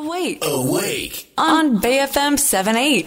Awake. Awake. On BFM 78.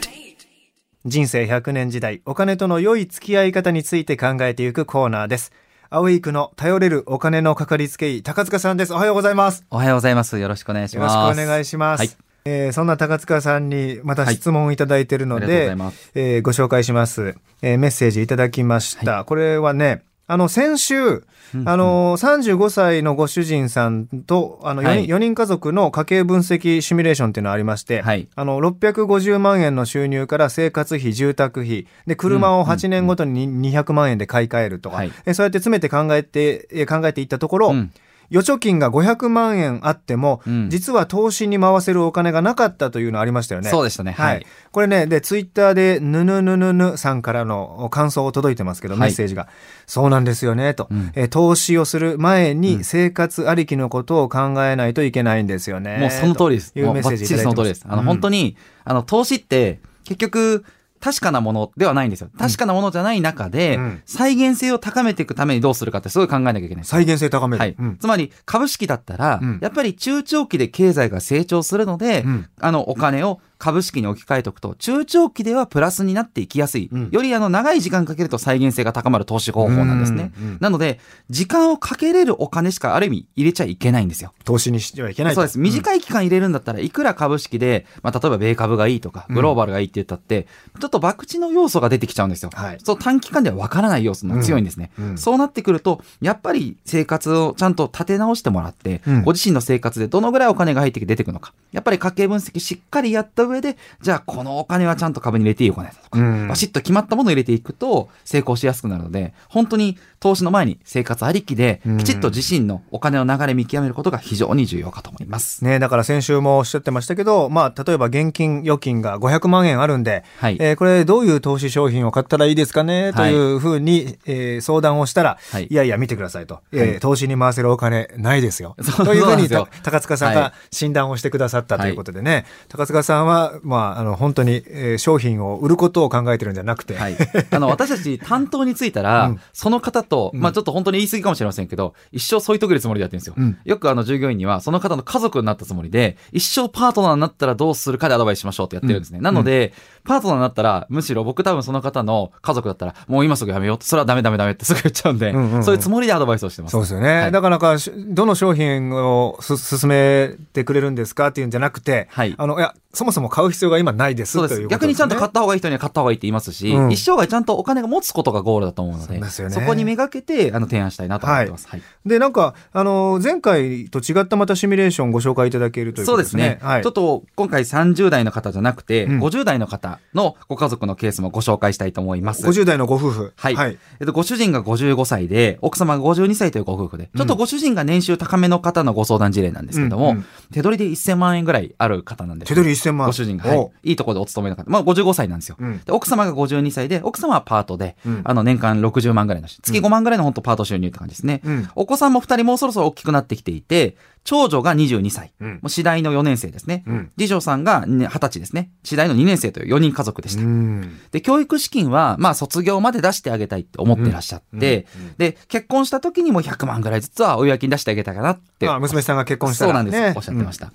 人生100年時代、お金との良い付き合い方について考えていくコーナーです。アウェイクの頼れるお金のかかりつけ医、高塚さんです。おはようございます。おはようございます。よろしくお願いしよろます。しくお願いします。はいえーそんな高塚さんにまた質問をいただいているので、ざいますえーご紹介します、えーメッセージいただきました。これはね、あの、先週、あの、35歳のご主人さんと、あの、4人,、はい。4人家族の家計分析シミュレーションっていうのがありまして、はい。あの、650万円の収入から生活費、住宅費、で、車を8年ごとに200万円で買い替えるとか、はい。えそうやって詰めて考えて、え考えていったところ、うん預貯金が500万円あっても、うん実は投資に回せるお金がなかったというのありましたよね。そうでしたねはい。はいこれね、で、ツイッターで、ぬぬぬぬぬさんからの感想を届いてますけど、はいメッセージが。そうなんですよね、と、うんえー投資をする前うにん生活ありきのことを考えないといけないんですよね。もうその通りです。というメッセージいただいてます。その通りです。あの、本当に。に、あの、投資って、結局、確かなものではないんですよ。確かなものじゃない中で、うん再現性を高めていくためにどうするかってすごい考えなきゃいけない。再現性高める。はい、うんつまり株式だったら、うんやっぱり中長期で経済が成長するので、うんあのお金を株式に置き換えておくと中長期ではプラスになっていきやすい、うん。よりあの長い時間かけると再現性が高まる投資方法なんですね、うんうんなので時間をかけれるお金しかある意味入れちゃいけないんですよ。投資にしてはいけないと。そうです。短い期間入れるんだったらいくら株式で、まあ、例えば米株がいいとかグローバルがいいって言ったって、ちょっと博打の要素が出てきちゃうんですよ、はい。そう短期間ではわからない要素が強いんですね、うん。うん。そうなってくるとやっぱり生活をちゃんと立て直してもらって、うん。ご自身の生活でどのぐらいお金が入ってきて出てくるのか。やっぱり家計分析しっかりやった上でじゃあこのお金はちゃんと株に入れていいお金だとか、うん。バシッと決まったものを入れていくと成功しやすくなるので本当に投資の前に生活ありきでうん。きちっと自身のお金の流れ見極めることが非常に重要かと思います。ね、だから先週もおっしゃってましたけど、まあ、例えば現金預金が500万円あるんで、はい。えーこれどういう投資商品を買ったらいいですかね、というふうに、えー相談をしたら、はい。い、やいや見てくださいと、えーはい。投資に回せるお金ないですよ。というふうに高塚さんはが診断をしてくださったということでね、高塚さんは、まあ、あの本当に、えー商品を売ることを考えてるんじゃなくて、はい。あの、私たち担当についたら、うんその方と、うんまあちょっと本当に言い過ぎかもしれませんけど、一生添い遂げるつもりでやってるんですよ。うんよくあの従業員には、その方の家族になったつもりで、一生パートナーになったらどうするかでアドバイスしましょうってやってるんですね。なので、パートナーになったら、むしろ僕多分その方の家族だったら、もう今すぐやめようそれはダメダメダメってすぐ言っちゃうんで、うんうんうんそういうつもりでアドバイスをしてます。そうですよね。はいだからなんか、しどの商品をす勧めてくれるんですかっていうんじゃなくて、はいあの、いや、そもそも買う必要が今ないですそうです。ということ逆にちゃんと買っった方がいい人には買った方がいいって言いますし、うん一生涯ちゃんとお金が持つことがゴールだと思うので、ねそこにめがけてあの提案したいなと思ってます。はいで、なんか、あの、前回と違ったまたシミュレーションご紹介いただけるというそうでねことですすね。。はいちょっと今回30代の方じゃなくて、うん50代の方のご家族のケースもご紹介したいと思います。50代のご夫婦。はい、はい。えっと、ご主人が55歳で、奥様が52歳というご夫婦で、ちょっとご主人が年収高めの方のご相談事例なんですけども、うんうん手取りで1000万円ぐらいある方なんです。手取り1000万。ご主人が、はおい、いいところでお勤めの方。まあ、55歳なんですよ。うんで、奥様が52歳で、奥様はパートで、うんあの、年間60万ぐらいの、月5万ぐらいの本当パート収入って感じですね。うんお子さんも2人もうそろそろ大きくなってきていて、長女が22歳。うんもう次第の4年生ですね。うん次女さんがね20歳ですね。次第の2年生という4人家族でした。うん。で、教育資金は、まあ、卒業まで出してあげたいって思ってらっしゃって、で、結婚した時にも100万ぐらいずつはお祝い金出してあげたいかなって。あ、娘さんが結婚したら、そうなんですねおっしゃってました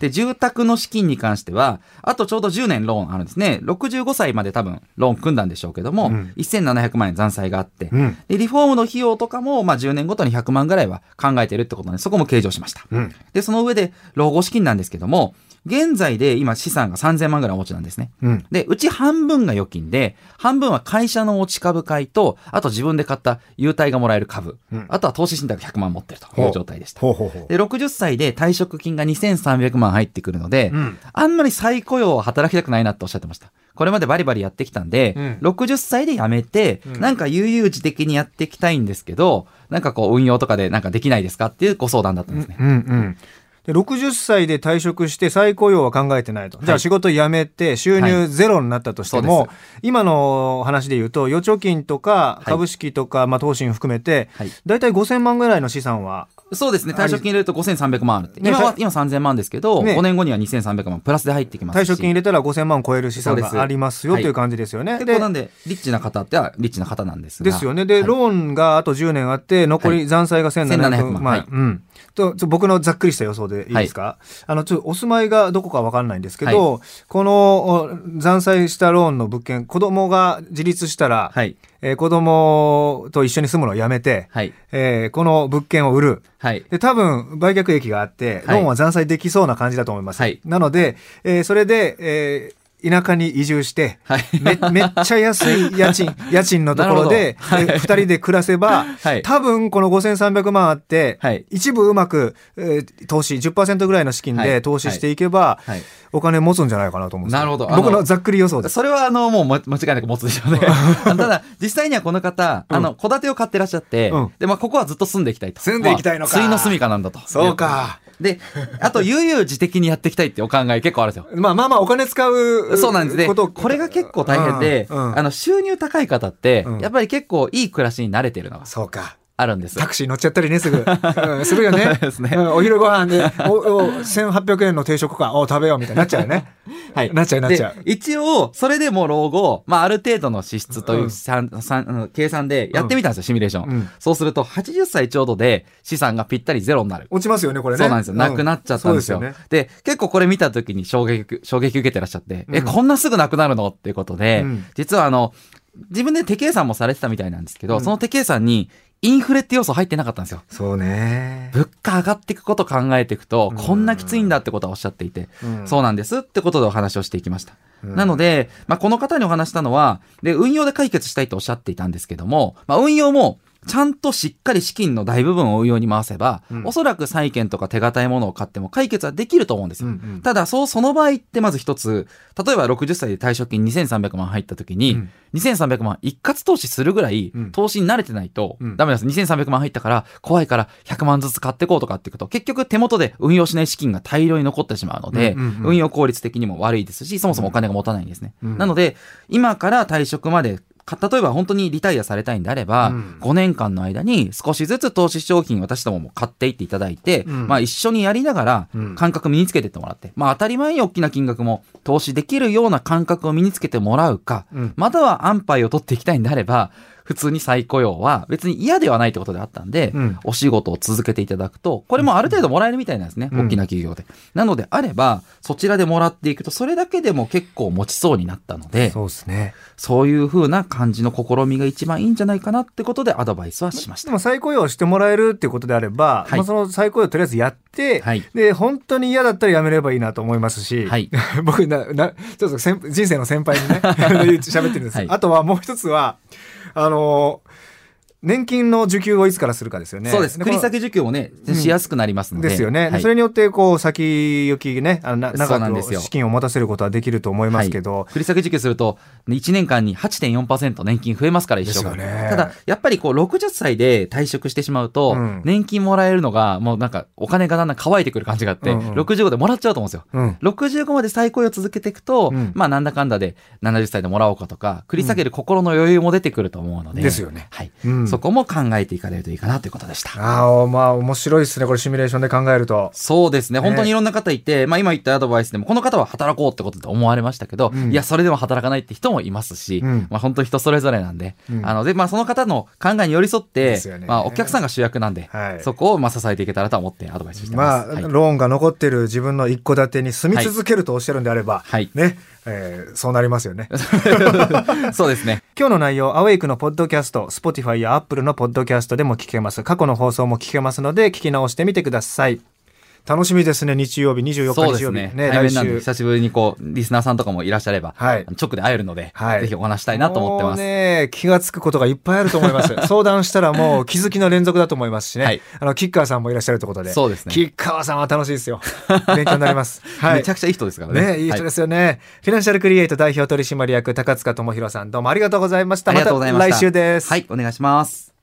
で、住宅の資金に関しては、あとちょうど10年ローンあるんですね。65歳まで多分ローン組んだんでしょうけども、うん1700万円残債があって、うんで、リフォームの費用とかも、まあ、10年ごとに100万ぐらいは考えてるってことで、そこも計上しました。うん。で、その上で、老後資金なんですけども、現在で今資産が3000万ぐらいお持ちなんですね。うんで、うち半分が預金で、半分は会社の持ち株買いと、あと自分で買った優待がもらえる株、うんあとは投資信託100万持ってるという状態でした。ほうほうほう。で、60歳で退職金が2300万入ってくるので、うんあんまり再雇用を働きたくないなっておっしゃってました。これまでバリバリやってきたんで、うん60歳で辞めて、うんなんか悠々自適にやっていきたいんですけど、なんかこう運用とかでなんかできないですかっていうご相談だったんですね。うんうん。で60歳で退職して再雇用は考えてないと。じゃあ仕事辞めて収入ゼロになったとしても、そうで今の話で言うと、預貯金とかい。株式とか、まあ投資も含めて、はい。だいたい5000万ぐらいの資産はそうですね。退職金入れると5300万あるって。ねた今は今3000万ですけど、ね5年後には2300万プラスで入ってきますし。退職金入れたら5000万超える資産がありますよはいという感じですよね。結構なんで、リッチな方ってはリッチな方なんですが。ですよね。で、はいローンがあと10年あって、残り残債が1700 1700万。万はいうん。と、ちょ僕のざっくりした予想でいいですか、あの、ちょっとお住まいがどこかわかんないんですけど、このお残債したローンの物件、子供が自立したら、はい。えー子供と一緒に住むのをやめて、はい。えーこの物件を売る。はい。で、多分、売却益があって、ロはいーンは残債できそうな感じだと思います。はいなので、えーそれで、えー田舎に移住して、はい。めめっちゃ安い家賃、家賃のところで、なるほどえ二人で暮らせば、はい多分この5300万あって、はい一部うまく、えー投資、10%ぐらいの資金はいで投資していけば、はい。お金持つんじゃないかなと思うんですよなるほど僕のざっくり予想です。それはあの、もうま間違いなく持つでしょうね。ただ、実際にはこの方、あの、戸建てを買ってらっしゃって、うんで、まあ、ここはずっと住んでいきたいと。住んでいきたいのかまあ、の住みかなんだと。そうか。で、あと、悠々自適にやっていきたいってお考え結構あるんですよ。まあまあまあ、お金使うそうなんですね。ことこれが結構大変で、うんうんあの、収入高い方って、うんやっぱり結構いい暮らしに慣れてるのがそうか。あるんです。タクシー乗っちゃったりね、すぐ。うんするよね。ねうんお昼ご飯で、お、お、1800円の定食か、お、食べようみたいになっちゃうよね。はい。なっちゃうなっちゃうで一応、それでも老後、まあ、ある程度の支出という、うんさん計算でやってみたんですよ、シミュレーション。うんそうすると、80歳ちょうどで資産がぴったりゼロになる。落ちますよね、これね。そうなんですよ。なくなっちゃったんですよ。で結構これ見た時に衝撃、衝撃受けてらっしゃって、え、うんこんなすぐなくなるの？っていうことで、うん実はあの、自分で手計算もされてたみたいなんですけど、うんその手計算にインフレって要素入ってなかったんですよ。そうね。物価上がっていくことを考えていくと、うんこんなきついんだってことはおっしゃっていて、うんそうなんですってことでお話をしていきました。うんなので、まあ、この方にお話したのは、で、運用で解決したいとおっしゃっていたんですけども、まあ、運用も、ちゃんとしっかり資金の大部分を運用に回せば、うん。おそらく債券とか手堅いものを買っても解決はできると思うんですよ。うんうん。ただ、そう、その場合ってまず一つ、例えば60歳で退職金2300万入った時に、うん。2300万一括投資するぐらいうん。投資に慣れてないとうん。ダメなんです。2300万入ったから怖いから100万ずつ買ってこうとかっていくと。結局手元で運用しない資金が大量に残ってしまうので、運用効率的にも悪いですし、そもそもお金が持たないんですね。うん。なので、今から退職までか例えば本当にリタイアされたいんであれば、うん。5年間の間に少しずつ投資商品私どもも買っていっていただいて、うん。まあ一緒にやりながらうん。感覚身につけてってもらって、まあ当たり前に大きな金額も投資できるような感覚を身につけてもらうか、うん。または安牌を取っていきたいんであれば、普通に再雇用は別に嫌ではないってことであったんで、うん。お仕事を続けていただくと、これもある程度もらえるみたいなんですね、うん。大きな企業で。なのであれば、そちらでもらっていくと、それだけでも結構持ちそうになったので、そうですね。そういう風な感じの試みが一番いいんじゃないかなってことでアドバイスはしました。でも再雇用してもらえるっていうことであれば、はい。まあ、その再雇用とりあえずやって、はい。で、本当に嫌だったらやめればいいなと思いますし、はい。僕な、な、ちょっと先人生の先輩にね、喋ってるんです、はい。あとはもう一つは、あの、年金の受給をいつからするかですよね。そうです。繰り先受給もね、うんしやすくなりますので。ですよね、はいそれによってこう先行きねあのなそうなん長ですよく資金を持たせることはできると思いますけど、はい繰り下げ受給すると、1年間に8.4%年金増えますから、一生が。ですよねただ、やっぱりこう、60歳で退職してしまうと、うん年金もらえるのが、もうなんか、お金がだんだん乾いてくる感じがあって、うんうん65でもらっちゃうと思うんですよ。うん65まで再雇用を続けていくと、うんまあなんだかんだで70歳でもらおうかとか、繰り下げる心の余裕も出てくると思うので。ですよねはい。うん。そこも考えていかれるといいかなということでした。ああまあ面白いですねこれシミュレーションで考えると。そうですね。ね。本当にいろんな方いて、まあ今言ったアドバイスでも、この方は働こうってことで思われましたけど、うん。いや、それでも働かないって人もいますし、うん。まあ本当に人それぞれなんで、うん。あの、で、まあその方の考えに寄り添って、ね。まあお客さんが主役なんで、はい。そこをまあ支えていけたらと思ってアドバイスしてまます。あ、はい。ローンが残ってる自分の一戸建てに住み続けるとおっしゃるんであれば、はい。ね、えーそうなりますよね。そうですね。今日の内容、アウェイクのポッドキャスト、Spotify や Apple のポッドキャストでも聞けます。過去の放送も聞けますので、聞き直してみてください。楽しみですね、日曜日、24日日曜日。ね。対来週。久しぶりにこう、リスナーさんとかもいらっしゃれば、はい直で会えるので、はいぜひお話したいなと思ってます。もうね、気がつくことがいっぱいあると思います。相談したらもう気づきの連続だと思いますしね。はいあの、キッカーさんもいらっしゃるということで。そうですねキッカーさんは楽しいですよ。勉強になります。はい。めちゃくちゃいい人ですからね。ね、いい人ですすよね。フィナンシャルクリエイト代表取締役高塚智博さんどうもありがとうございました。ありがとうございま。た来週です。はい、お願いします。